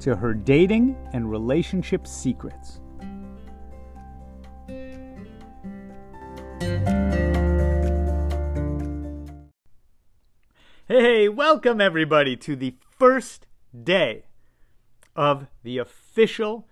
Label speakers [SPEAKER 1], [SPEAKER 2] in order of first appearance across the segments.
[SPEAKER 1] to her dating and relationship secrets. Hey, welcome everybody to the first day of the official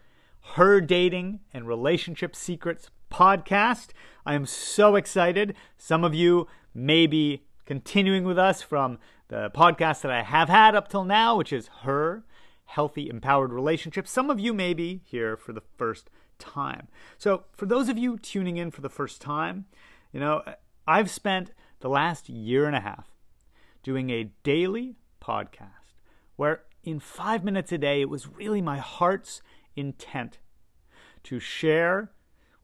[SPEAKER 1] Her Dating and Relationship Secrets podcast. I am so excited. Some of you may be continuing with us from the podcast that I have had up till now, which is Her Healthy Empowered Relationships. Some of you may be here for the first time. So, for those of you tuning in for the first time, you know, I've spent the last year and a half doing a daily podcast where in five minutes a day, it was really my heart's intent to share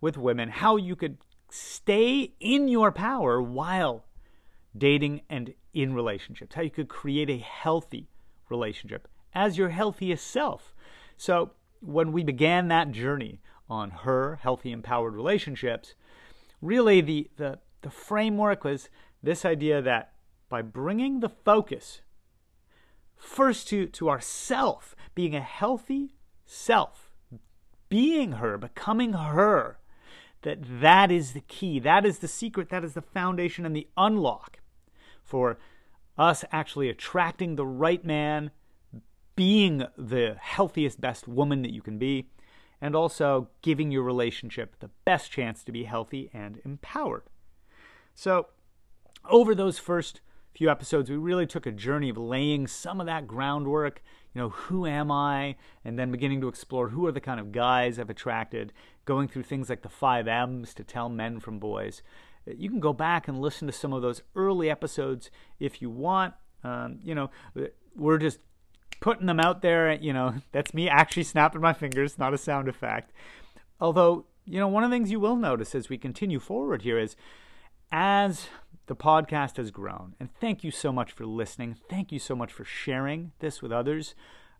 [SPEAKER 1] with women how you could stay in your power while dating and in relationships, how you could create a healthy relationship as your healthiest self. So, when we began that journey on her healthy, empowered relationships, really the, the, the framework was this idea that by bringing the focus first to, to ourself, being a healthy self, being her, becoming her, that that is the key. That is the secret. That is the foundation and the unlock for us actually attracting the right man, being the healthiest, best woman that you can be, and also giving your relationship the best chance to be healthy and empowered. So, over those first few episodes, we really took a journey of laying some of that groundwork. You know, who am I? And then beginning to explore who are the kind of guys I've attracted, going through things like the five M's to tell men from boys. You can go back and listen to some of those early episodes if you want. Um, you know, we're just putting them out there. You know, that's me actually snapping my fingers, not a sound effect. Although, you know, one of the things you will notice as we continue forward here is as the podcast has grown, and thank you so much for listening. Thank you so much for sharing this with others.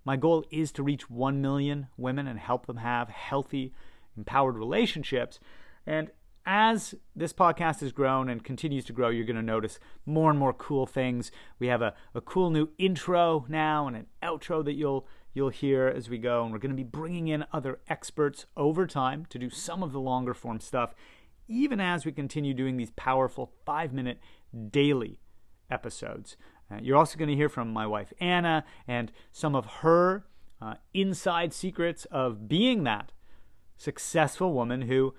[SPEAKER 1] My goal is to reach 1 million women and help them have healthy, empowered relationships. And as this podcast has grown and continues to grow, you're going to notice more and more cool things. We have a, a cool new intro now and an outro that you'll you'll hear as we go. And we're going to be bringing in other experts over time to do some of the longer form stuff, even as we continue doing these powerful five minute daily episodes. Uh, you're also going to hear from my wife Anna and some of her uh, inside secrets of being that successful woman who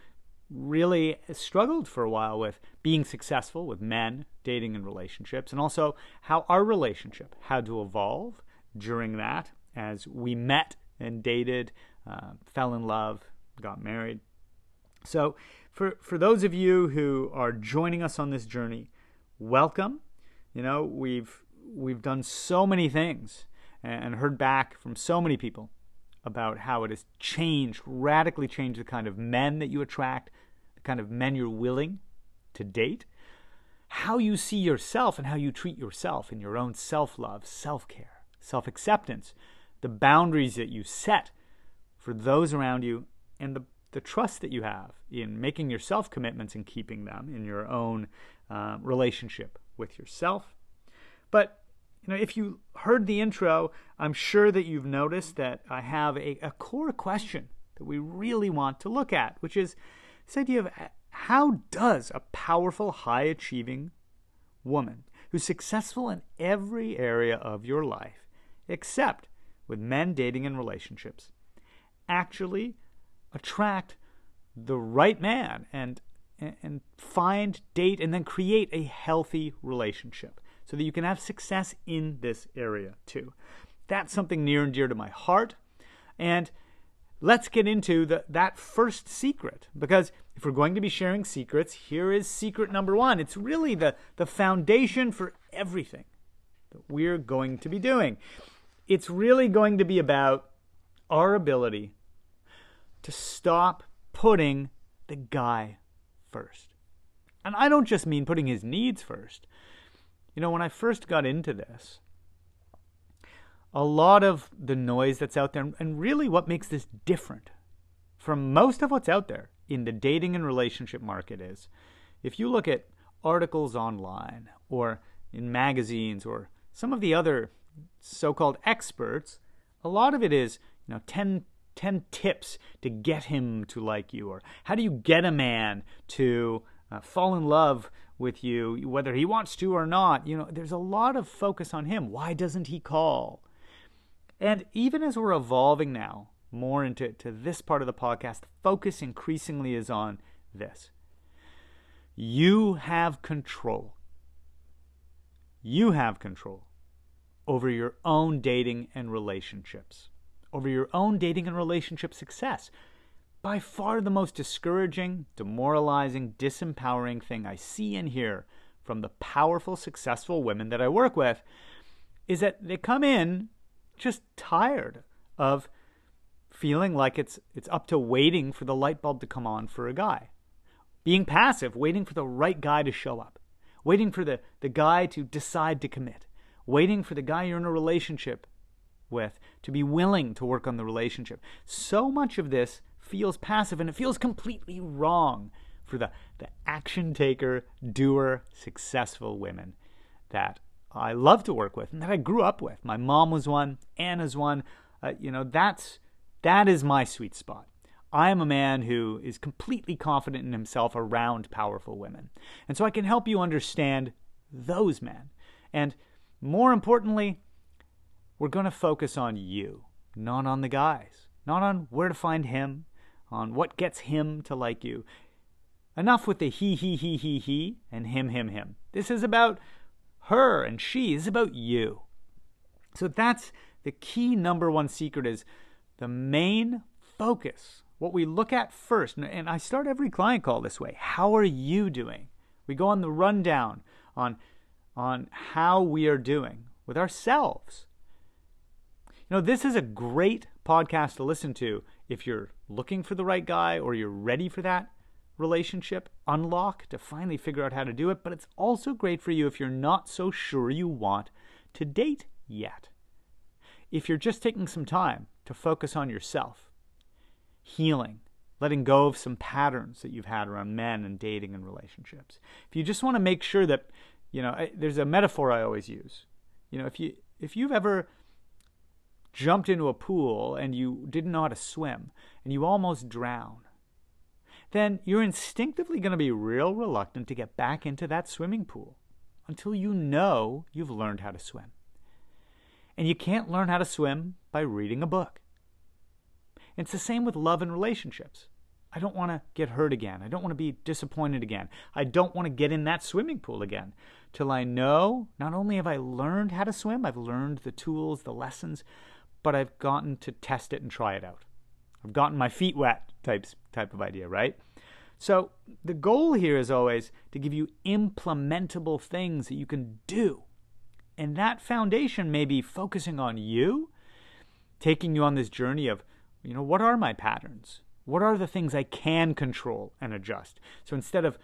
[SPEAKER 1] really struggled for a while with being successful with men, dating, and relationships, and also how our relationship had to evolve during that as we met and dated, uh, fell in love, got married. So, for, for those of you who are joining us on this journey, welcome. You know, we've we've done so many things and heard back from so many people about how it has changed, radically changed the kind of men that you attract, the kind of men you're willing to date, how you see yourself and how you treat yourself in your own self love, self care, self acceptance, the boundaries that you set for those around you, and the, the trust that you have in making yourself commitments and keeping them in your own uh, relationship with yourself. But you know, if you heard the intro, I'm sure that you've noticed that I have a, a core question that we really want to look at, which is this idea of how does a powerful, high achieving woman who's successful in every area of your life, except with men, dating, and relationships, actually attract the right man and and find, date, and then create a healthy relationship so that you can have success in this area too. That's something near and dear to my heart. And let's get into the, that first secret because if we're going to be sharing secrets, here is secret number one. It's really the, the foundation for everything that we're going to be doing. It's really going to be about our ability to stop putting the guy first. And I don't just mean putting his needs first. You know, when I first got into this, a lot of the noise that's out there, and really what makes this different from most of what's out there in the dating and relationship market is if you look at articles online or in magazines or some of the other so called experts, a lot of it is, you know, 10, 10 tips to get him to like you, or how do you get a man to uh, fall in love with you, whether he wants to or not. You know, there's a lot of focus on him. Why doesn't he call? And even as we're evolving now more into to this part of the podcast, the focus increasingly is on this. You have control. You have control over your own dating and relationships, over your own dating and relationship success. By far the most discouraging, demoralizing, disempowering thing I see and hear from the powerful, successful women that I work with is that they come in just tired of feeling like it's it's up to waiting for the light bulb to come on for a guy. Being passive, waiting for the right guy to show up. Waiting for the, the guy to decide to commit. Waiting for the guy you're in a relationship with to be willing to work on the relationship. So much of this feels passive and it feels completely wrong for the, the action taker, doer, successful women that I love to work with and that I grew up with. My mom was one, Anna's one. Uh, you know, that's that is my sweet spot. I am a man who is completely confident in himself around powerful women. And so I can help you understand those men. And more importantly, we're going to focus on you, not on the guys, not on where to find him, on what gets him to like you. Enough with the he, he, he, he, he, and him, him, him. This is about her and she. This is about you. So that's the key number one secret is the main focus. What we look at first, and I start every client call this way. How are you doing? We go on the rundown on on how we are doing with ourselves. You know, this is a great podcast to listen to if you're looking for the right guy or you're ready for that relationship unlock to finally figure out how to do it, but it's also great for you if you're not so sure you want to date yet. If you're just taking some time to focus on yourself, healing, letting go of some patterns that you've had around men and dating and relationships. If you just want to make sure that, you know, I, there's a metaphor I always use. You know, if you if you've ever jumped into a pool and you didn't know how to swim and you almost drown, then you're instinctively going to be real reluctant to get back into that swimming pool until you know you've learned how to swim. And you can't learn how to swim by reading a book. It's the same with love and relationships. I don't want to get hurt again. I don't want to be disappointed again. I don't want to get in that swimming pool again till I know not only have I learned how to swim, I've learned the tools, the lessons, but I've gotten to test it and try it out. I've gotten my feet wet types type of idea, right? So the goal here is always to give you implementable things that you can do. And that foundation may be focusing on you, taking you on this journey of, you know, what are my patterns? What are the things I can control and adjust? So instead of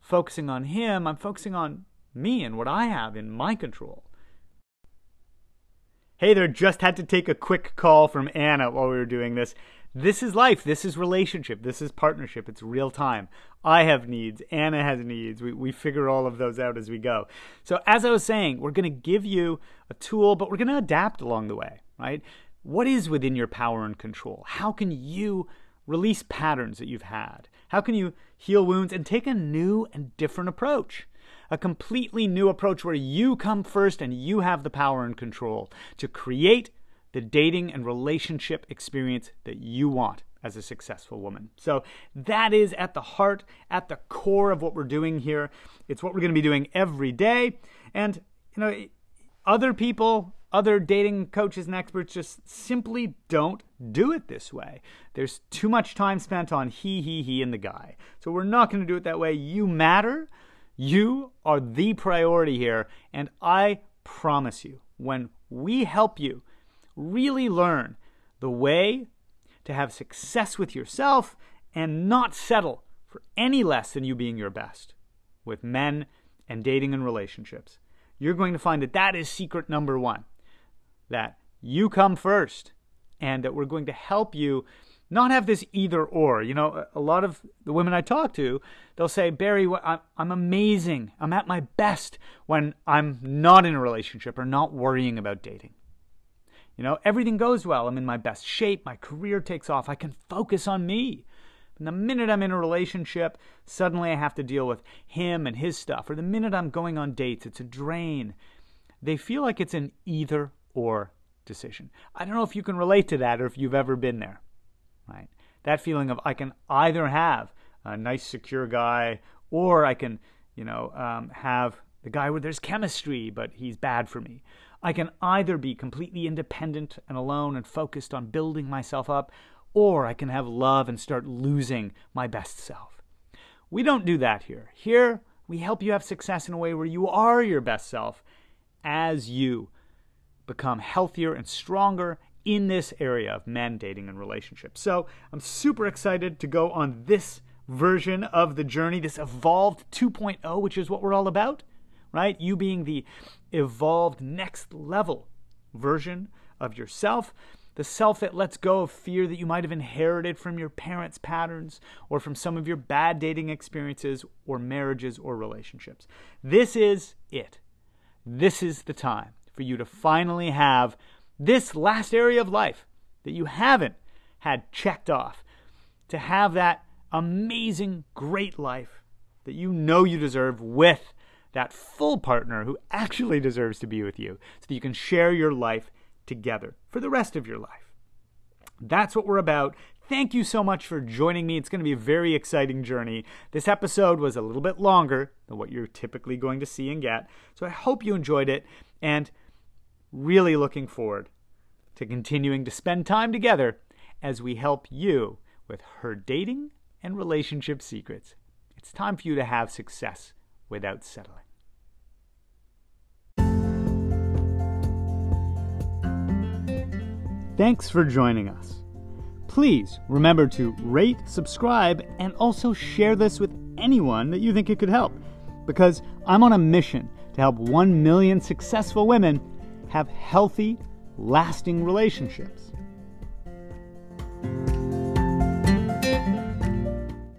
[SPEAKER 1] focusing on him, I'm focusing on me and what I have in my control. Hey there, just had to take a quick call from Anna while we were doing this. This is life. This is relationship. This is partnership. It's real time. I have needs. Anna has needs. We, we figure all of those out as we go. So, as I was saying, we're going to give you a tool, but we're going to adapt along the way, right? What is within your power and control? How can you release patterns that you've had? How can you heal wounds and take a new and different approach? A completely new approach where you come first and you have the power and control to create the dating and relationship experience that you want as a successful woman. So that is at the heart, at the core of what we're doing here. It's what we're going to be doing every day. And, you know, other people, other dating coaches and experts just simply don't do it this way. There's too much time spent on he, he, he, and the guy. So we're not going to do it that way. You matter. You are the priority here. And I promise you, when we help you really learn the way to have success with yourself and not settle for any less than you being your best with men and dating and relationships. You're going to find that that is secret number one that you come first and that we're going to help you not have this either or. You know, a lot of the women I talk to, they'll say, Barry, I'm amazing. I'm at my best when I'm not in a relationship or not worrying about dating. You know, everything goes well. I'm in my best shape. My career takes off. I can focus on me. And the minute I'm in a relationship, suddenly I have to deal with him and his stuff. Or the minute I'm going on dates, it's a drain. They feel like it's an either or decision. I don't know if you can relate to that or if you've ever been there right? That feeling of I can either have a nice, secure guy, or I can, you know, um, have the guy where there's chemistry, but he's bad for me. I can either be completely independent and alone and focused on building myself up, or I can have love and start losing my best self. We don't do that here. Here, we help you have success in a way where you are your best self as you become healthier and stronger in this area of men dating and relationships. So I'm super excited to go on this version of the journey, this evolved 2.0, which is what we're all about, right? You being the evolved next level version of yourself, the self that lets go of fear that you might have inherited from your parents' patterns or from some of your bad dating experiences or marriages or relationships. This is it. This is the time for you to finally have this last area of life that you haven't had checked off, to have that amazing, great life that you know you deserve with that full partner who actually deserves to be with you so that you can share your life together for the rest of your life. That's what we're about. Thank you so much for joining me. It's going to be a very exciting journey. This episode was a little bit longer than what you're typically going to see and get. So I hope you enjoyed it. And really looking forward to continuing to spend time together as we help you with her dating and relationship secrets. It's time for you to have success without settling. Thanks for joining us. Please remember to rate, subscribe, and also share this with anyone that you think it could help because I'm on a mission to help 1 million successful women have healthy, lasting relationships.